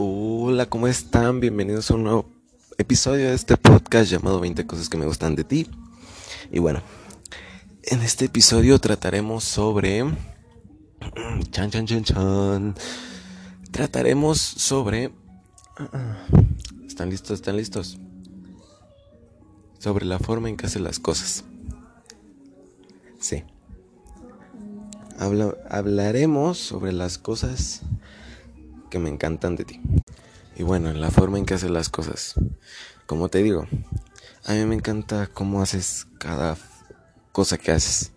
Hola, ¿cómo están? Bienvenidos a un nuevo episodio de este podcast llamado 20 cosas que me gustan de ti. Y bueno, en este episodio trataremos sobre... Chan, chan, chan, chan. Trataremos sobre... ¿Están listos? ¿Están listos? Sobre la forma en que hacen las cosas. Sí. hablaremos sobre las cosas que me encantan de ti. Y bueno, la forma en que haces las cosas. Como te digo, a mí me encanta cómo haces cada cosa que haces.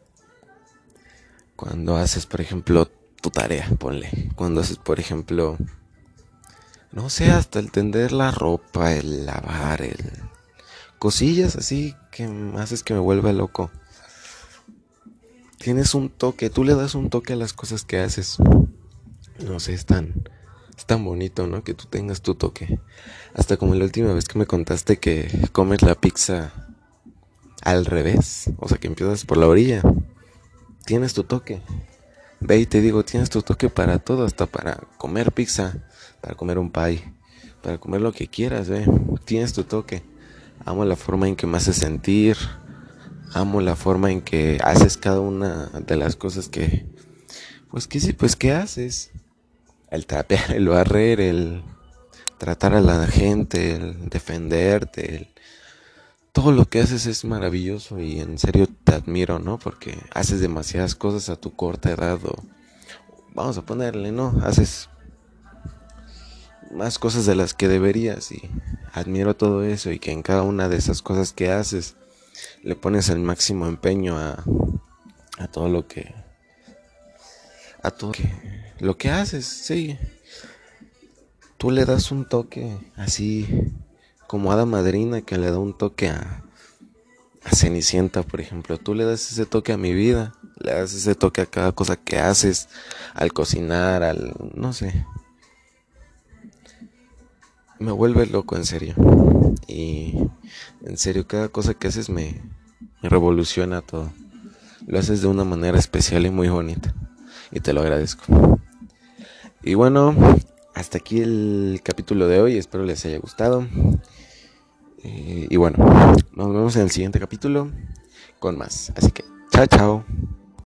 Cuando haces, por ejemplo, tu tarea, ponle. Cuando haces, por ejemplo, no sé, hasta el tender la ropa, el lavar, el... Cosillas así que haces que me vuelva loco. Tienes un toque, tú le das un toque a las cosas que haces. No sé, están es tan bonito, ¿no? Que tú tengas tu toque. Hasta como la última vez que me contaste que comes la pizza al revés. O sea, que empiezas por la orilla. Tienes tu toque. Ve y te digo, tienes tu toque para todo, hasta para comer pizza, para comer un pie, para comer lo que quieras, ve. Tienes tu toque. Amo la forma en que me haces sentir. Amo la forma en que haces cada una de las cosas que... Pues que sí, pues que haces el trapear, el barrer, el tratar a la gente, el defenderte, todo lo que haces es maravilloso y en serio te admiro, ¿no? Porque haces demasiadas cosas a tu corta edad o vamos a ponerle, ¿no? Haces más cosas de las que deberías y admiro todo eso y que en cada una de esas cosas que haces le pones el máximo empeño a, a todo lo que a todo lo que haces, sí. Tú le das un toque así como hada madrina que le da un toque a, a Cenicienta, por ejemplo. Tú le das ese toque a mi vida, le das ese toque a cada cosa que haces, al cocinar, al no sé. Me vuelve loco, en serio. Y en serio, cada cosa que haces me, me revoluciona todo. Lo haces de una manera especial y muy bonita y te lo agradezco. Y bueno, hasta aquí el capítulo de hoy, espero les haya gustado. Eh, y bueno, nos vemos en el siguiente capítulo con más. Así que, chao, chao.